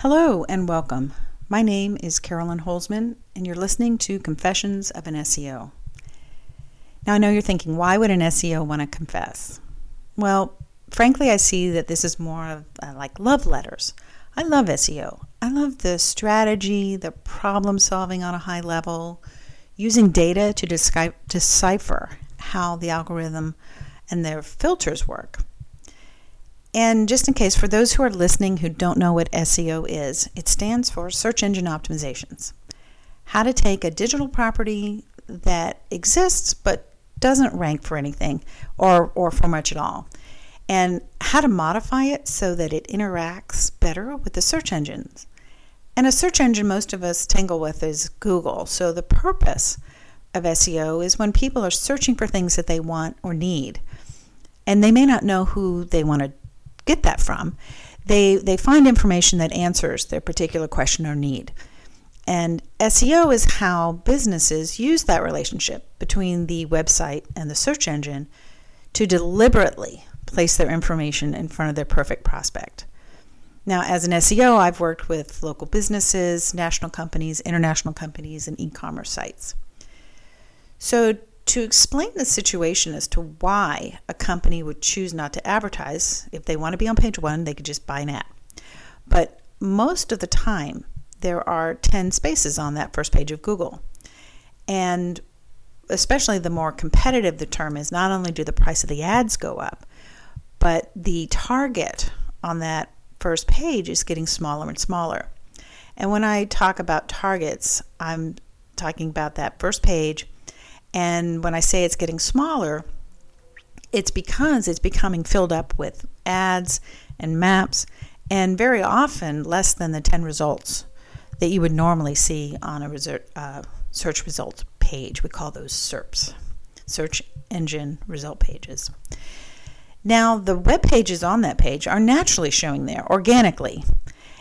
Hello and welcome. My name is Carolyn Holzman, and you're listening to Confessions of an SEO. Now, I know you're thinking, why would an SEO want to confess? Well, frankly, I see that this is more of uh, like love letters. I love SEO. I love the strategy, the problem solving on a high level, using data to decipher how the algorithm and their filters work. And just in case, for those who are listening who don't know what SEO is, it stands for Search Engine Optimizations. How to take a digital property that exists but doesn't rank for anything or, or for much at all, and how to modify it so that it interacts better with the search engines. And a search engine most of us tangle with is Google. So the purpose of SEO is when people are searching for things that they want or need, and they may not know who they want to get that from. They, they find information that answers their particular question or need. And SEO is how businesses use that relationship between the website and the search engine to deliberately place their information in front of their perfect prospect. Now, as an SEO, I've worked with local businesses, national companies, international companies, and e commerce sites. So, to explain the situation as to why a company would choose not to advertise, if they want to be on page one, they could just buy an ad. But most of the time, there are 10 spaces on that first page of Google. And especially the more competitive the term is, not only do the price of the ads go up, but the target on that first page is getting smaller and smaller. And when I talk about targets, I'm talking about that first page and when I say it's getting smaller, it's because it's becoming filled up with ads and maps, and very often less than the 10 results that you would normally see on a uh, search results page. We call those SERPs, search engine result pages. Now, the web pages on that page are naturally showing there organically,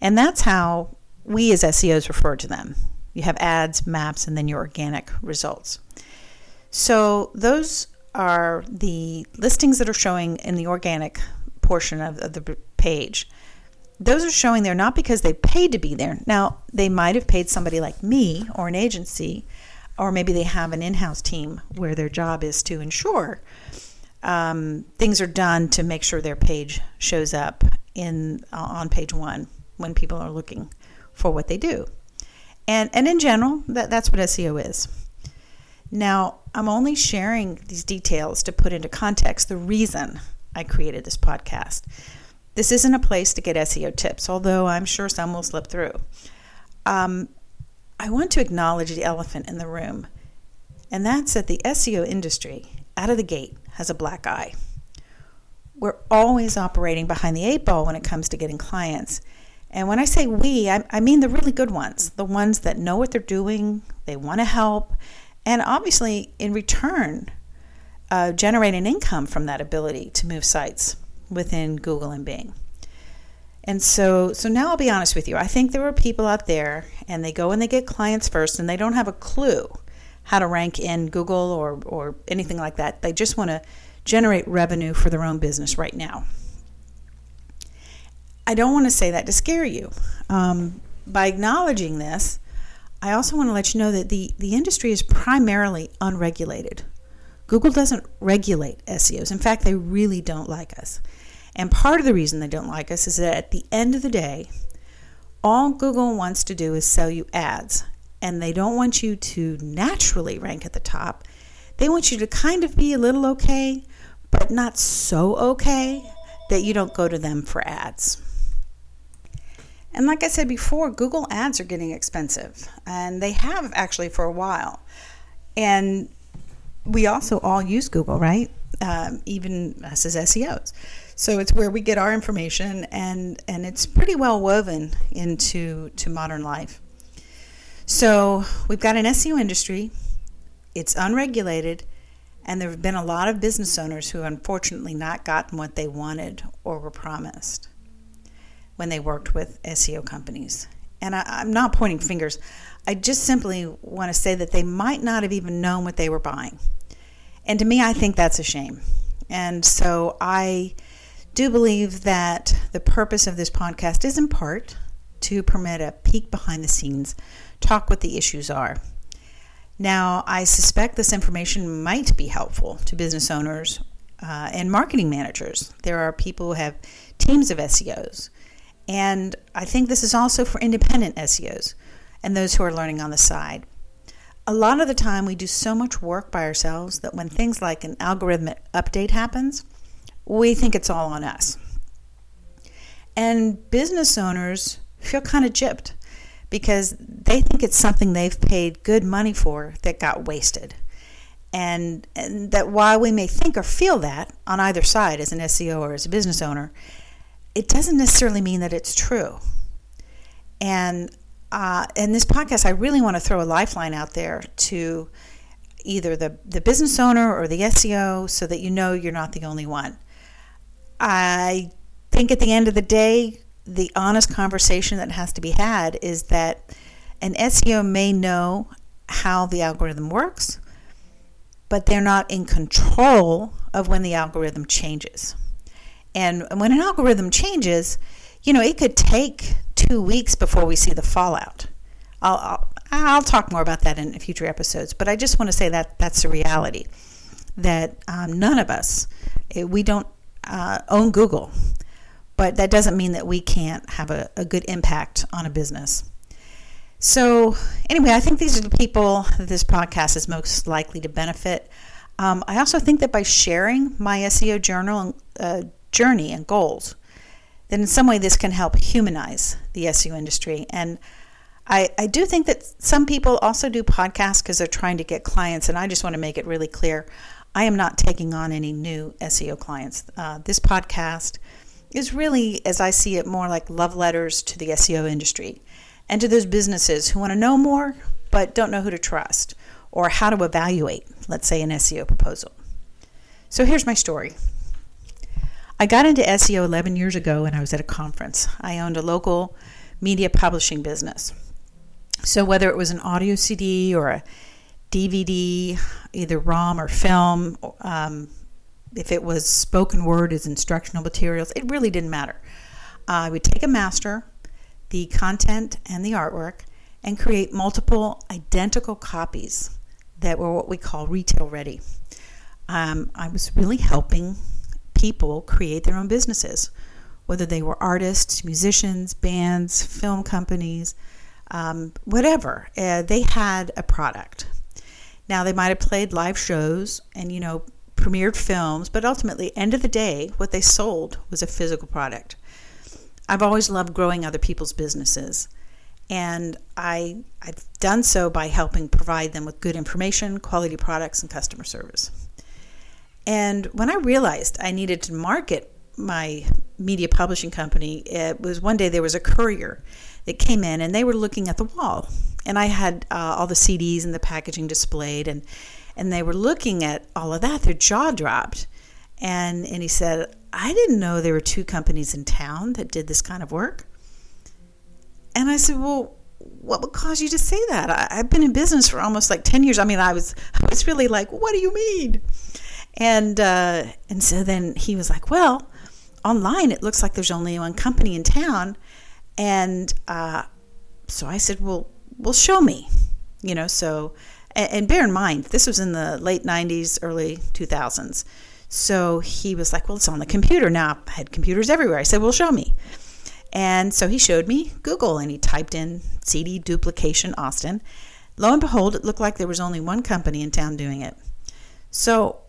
and that's how we as SEOs refer to them. You have ads, maps, and then your organic results. So those are the listings that are showing in the organic portion of, of the page. Those are showing there not because they paid to be there. Now, they might have paid somebody like me or an agency, or maybe they have an in house team where their job is to ensure um, things are done to make sure their page shows up in uh, on page one when people are looking for what they do. And, and in general, that, that's what SEO is. Now, I'm only sharing these details to put into context the reason I created this podcast. This isn't a place to get SEO tips, although I'm sure some will slip through. Um, I want to acknowledge the elephant in the room, and that's that the SEO industry, out of the gate, has a black eye. We're always operating behind the eight ball when it comes to getting clients. And when I say we, I, I mean the really good ones, the ones that know what they're doing, they want to help, and obviously, in return, uh, generate an income from that ability to move sites within Google and Bing. And so, so now I'll be honest with you. I think there are people out there, and they go and they get clients first, and they don't have a clue how to rank in Google or or anything like that. They just want to generate revenue for their own business right now. I don't want to say that to scare you. Um, by acknowledging this, I also want to let you know that the, the industry is primarily unregulated. Google doesn't regulate SEOs. In fact, they really don't like us. And part of the reason they don't like us is that at the end of the day, all Google wants to do is sell you ads. And they don't want you to naturally rank at the top. They want you to kind of be a little okay, but not so okay that you don't go to them for ads. And like I said before, Google ads are getting expensive, and they have actually for a while. And we also all use Google, right? Um, even us as SEOs. So it's where we get our information, and and it's pretty well woven into to modern life. So we've got an SEO industry. It's unregulated, and there have been a lot of business owners who unfortunately not gotten what they wanted or were promised when they worked with SEO companies. And I, am not pointing fingers. I just simply want to say that they might not have even known what they were buying. And to me, I think that's a shame. And so I do believe that the purpose of this podcast is in part to permit a peek behind the scenes, talk what the issues are. Now, I suspect this information might be helpful to business owners uh, and marketing managers. There are people who have teams of SEOs. And I think this is also for independent SEOs and those who are learning on the side. A lot of the time, we do so much work by ourselves that when things like an algorithmic update happens, we think it's all on us. And business owners feel kind of gypped because they think it's something they've paid good money for that got wasted. And, and that while we may think or feel that on either side as an SEO or as a business owner, it doesn't necessarily mean that it's true. And uh, in this podcast, I really want to throw a lifeline out there to either the, the business owner or the SEO so that you know you're not the only one. I think at the end of the day, the honest conversation that has to be had is that an SEO may know how the algorithm works, but they're not in control of when the algorithm changes. And when an algorithm changes, you know, it could take two weeks before we see the fallout. I'll, I'll, I'll talk more about that in future episodes, but I just want to say that that's the reality. That um, none of us, eh, we don't uh, own Google, but that doesn't mean that we can't have a, a good impact on a business. So, anyway, I think these are the people that this podcast is most likely to benefit. Um, I also think that by sharing my SEO journal uh, journey and goals, then in some way this can help humanize the SEO industry. And I, I do think that some people also do podcasts because they're trying to get clients, and I just want to make it really clear I am not taking on any new SEO clients. Uh, this podcast is really, as I see it, more like love letters to the SEO industry and to those businesses who want to know more but don't know who to trust or how to evaluate, let's say, an SEO proposal. So here's my story. I got into SEO 11 years ago when I was at a conference. I owned a local media publishing business. So whether it was an audio CD or a DVD, either ROM or film, um, if it was spoken word as instructional materials, it really didn't matter. I would take a master, the content and the artwork, and create multiple identical copies that were what we call retail ready. Um, I was really helping people create their own businesses, whether they were artists, musicians, bands, film companies, um, whatever. Uh, they had a product. Now, they might have played live shows and, you know, premiered films, but ultimately, end of the day, what they sold was a physical product. I've always loved growing other people's businesses, and I, I've done so by helping provide them with good information, quality products, and customer service. And when I realized I needed to market my media publishing company, it was one day there was a courier that came in and they were looking at the wall. And I had uh, all the CDs and the packaging displayed, and, and they were looking at all of that. Their jaw dropped. And, and he said, I didn't know there were two companies in town that did this kind of work. And I said, Well, what would cause you to say that? I, have been in business for almost like 10 years. I mean, I was, I was really like, What do you mean? And uh, and so then he was like, well, online it looks like there's only one company in town, and uh, so I said, well, well, show me, you know. So and, and bear in mind, this was in the late '90s, early 2000s. So he was like, well, it's on the computer now. I had computers everywhere. I said, well, show me. And so he showed me Google and he typed in CD duplication Austin. Lo and behold, it looked like there was only one company in town doing it. So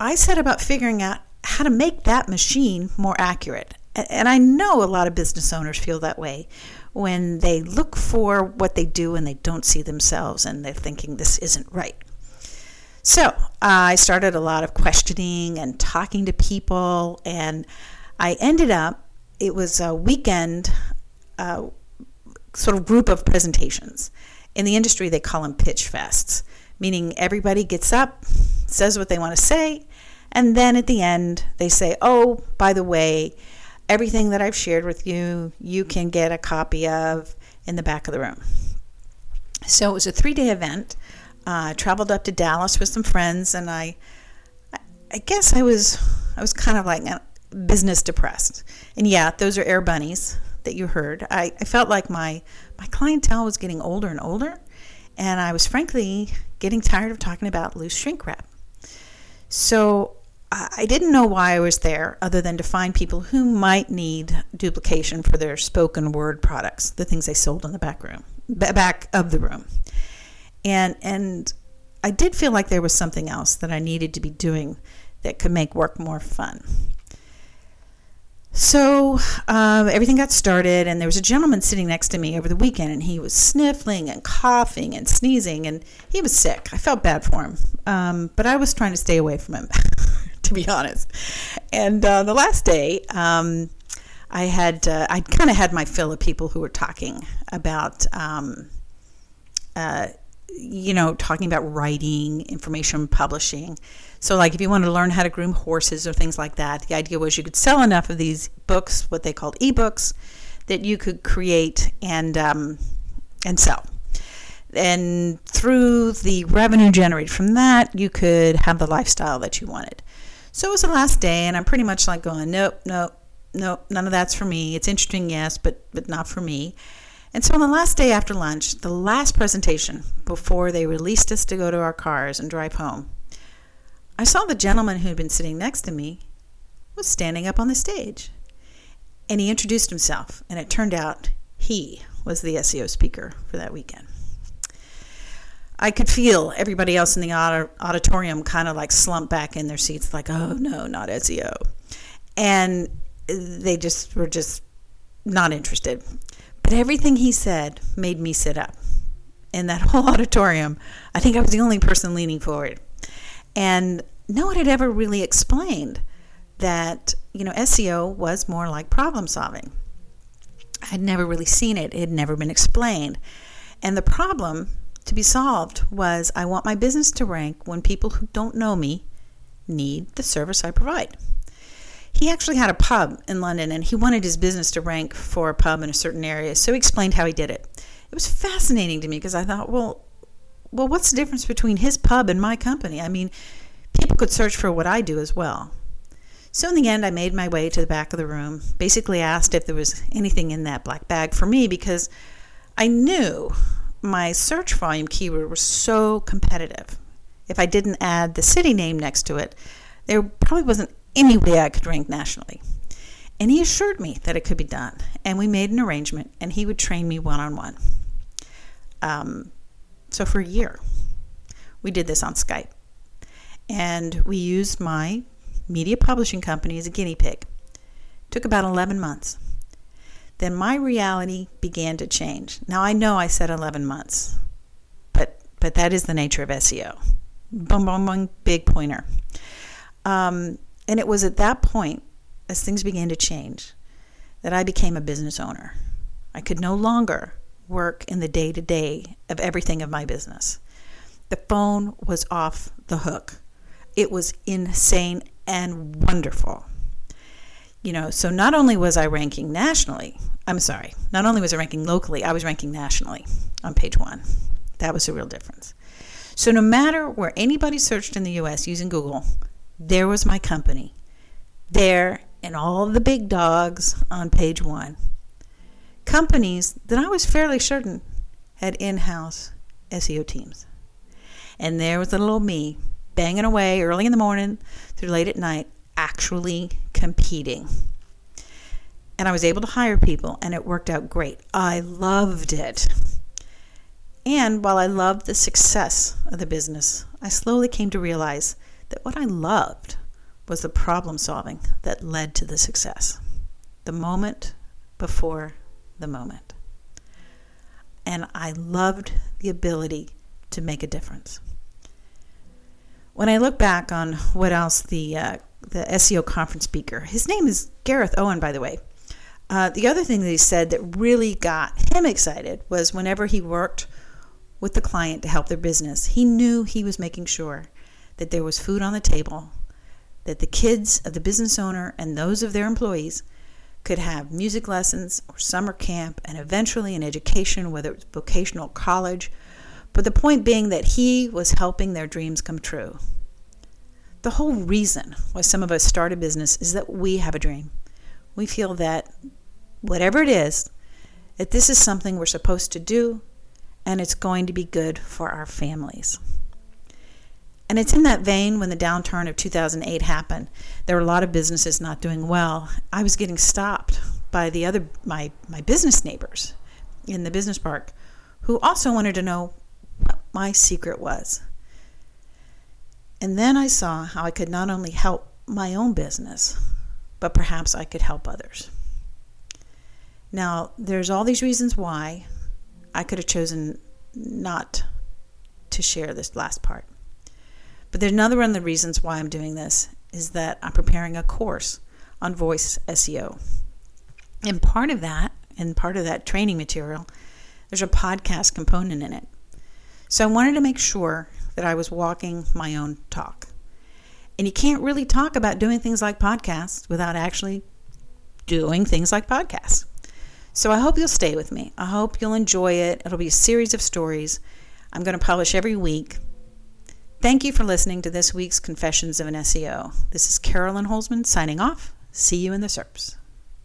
I set about figuring out how to make that machine more accurate. And I know a lot of business owners feel that way when they look for what they do and they don't see themselves and they're thinking this isn't right. So I started a lot of questioning and talking to people, and I ended up, it was a weekend uh, sort of group of presentations. In the industry, they call them pitch fests, meaning everybody gets up, says what they want to say, and then at the end, they say, oh, by the way, everything that I've shared with you, you can get a copy of in the back of the room. So it was a three day event. Uh, I traveled up to Dallas with some friends, and I, I guess I was, I was kind of like business depressed. And yeah, those are air bunnies. that you heard. I, I felt like my, my clientele was getting older and older, and I was frankly getting tired of talking about loose shrink wrap. So I didn't know why I was there other than to find people who might need duplication for their spoken word products, the things they sold in the back room, back of the room. And and I did feel like there was something else that I needed to be doing that could make work more fun. So um, everything got started, and there was a gentleman sitting next to me over the weekend, and he was sniffling and coughing and sneezing, and he was sick. I felt bad for him, um, but I was trying to stay away from him, to be honest. And uh, the last day, um, I had uh, I kind of had my fill of people who were talking about. Um, uh, you know, talking about writing, information publishing. So, like, if you wanted to learn how to groom horses or things like that, the idea was you could sell enough of these books, what they called ebooks, that you could create and um, and sell. And through the revenue generated from that, you could have the lifestyle that you wanted. So it was the last day, and I'm pretty much like going, nope, nope, nope, none of that's for me. It's interesting, yes, but but not for me. And so on the last day after lunch, the last presentation before they released us to go to our cars and drive home, I saw the gentleman who had been sitting next to me was standing up on the stage. And he introduced himself, and it turned out he was the SEO speaker for that weekend. I could feel everybody else in the auditorium kind of like slump back in their seats, like, oh no, not SEO. And they just were just not interested. But everything he said made me sit up. In that whole auditorium, I think I was the only person leaning forward. And no one had ever really explained that, you know, SEO was more like problem solving. I'd never really seen it, it had never been explained. And the problem to be solved was I want my business to rank when people who don't know me need the service I provide he actually had a pub in London and he wanted his business to rank for a pub in a certain area. So he explained how he did it. It was fascinating to me because I thought, well, well, what's the difference between his pub and my company? I mean, people could search for what I do as well. So in the end, I made my way to the back of the room, basically asked if there was anything in that black bag for me because I knew my search volume keyword was so competitive. If I didn't add the city name next to it, there probably wasn't any way I could rank nationally. And he assured me that it could be done. And we made an arrangement, and he would train me one on one. So for a year, we did this on Skype. And we used my media publishing company as a guinea pig. It took about 11 months. Then my reality began to change. Now I know I said 11 months, but but that is the nature of SEO. Boom, boom, boom, big pointer. Um, and it was at that point, as things began to change, that I became a business owner. I could no longer work in the day to day of everything of my business. The phone was off the hook. It was insane and wonderful. You know, so not only was I ranking nationally, I'm sorry, not only was I ranking locally, I was ranking nationally on page one. That was a real difference. So no matter where anybody searched in the US using Google, there was my company. There and all the big dogs on page one. Companies that I was fairly certain had in house SEO teams. And there was a little me banging away early in the morning through late at night, actually competing. And I was able to hire people, and it worked out great. I loved it. And while I loved the success of the business, I slowly came to realize that what I loved was the problem solving that led to the success. The moment before the moment. And I loved the ability to make a difference. When I look back on what else the uh, the SEO conference speaker, his name is Gareth Owen, by the way. Uh, the other thing that he said that really got him excited was whenever he worked with the client to help their business, he knew he was making sure that there was food on the table, that the kids of the business owner and those of their employees could have music lessons or summer camp and eventually an education, whether it's vocational college. But the point being that he was helping their dreams come true. The whole reason why some of us start a business is that we have a dream. We feel that whatever it is, that this is something we're supposed to do and it's going to be good for our families. And it's in that vein when the downturn of 2008 happened. There were a lot of businesses not doing well. I was getting stopped by the other my my business neighbors in the business park who also wanted to know what my secret was. And then I saw how I could not only help my own business, but perhaps I could help others. Now, there's all these reasons why I could have chosen not to share this last part. But there's another one of the reasons why I'm doing this is that I'm preparing a course on voice SEO. And part of that, and part of that training material, there's a podcast component in it. So I wanted to make sure that I was walking my own talk. And you can't really talk about doing things like podcasts without actually doing things like podcasts. So I hope you'll stay with me. I hope you'll enjoy it. It'll be a series of stories. I'm going to publish every week. Thank you for listening to this week's Confessions of an SEO. This is Carolyn Holzman signing off. See you in the SERPs.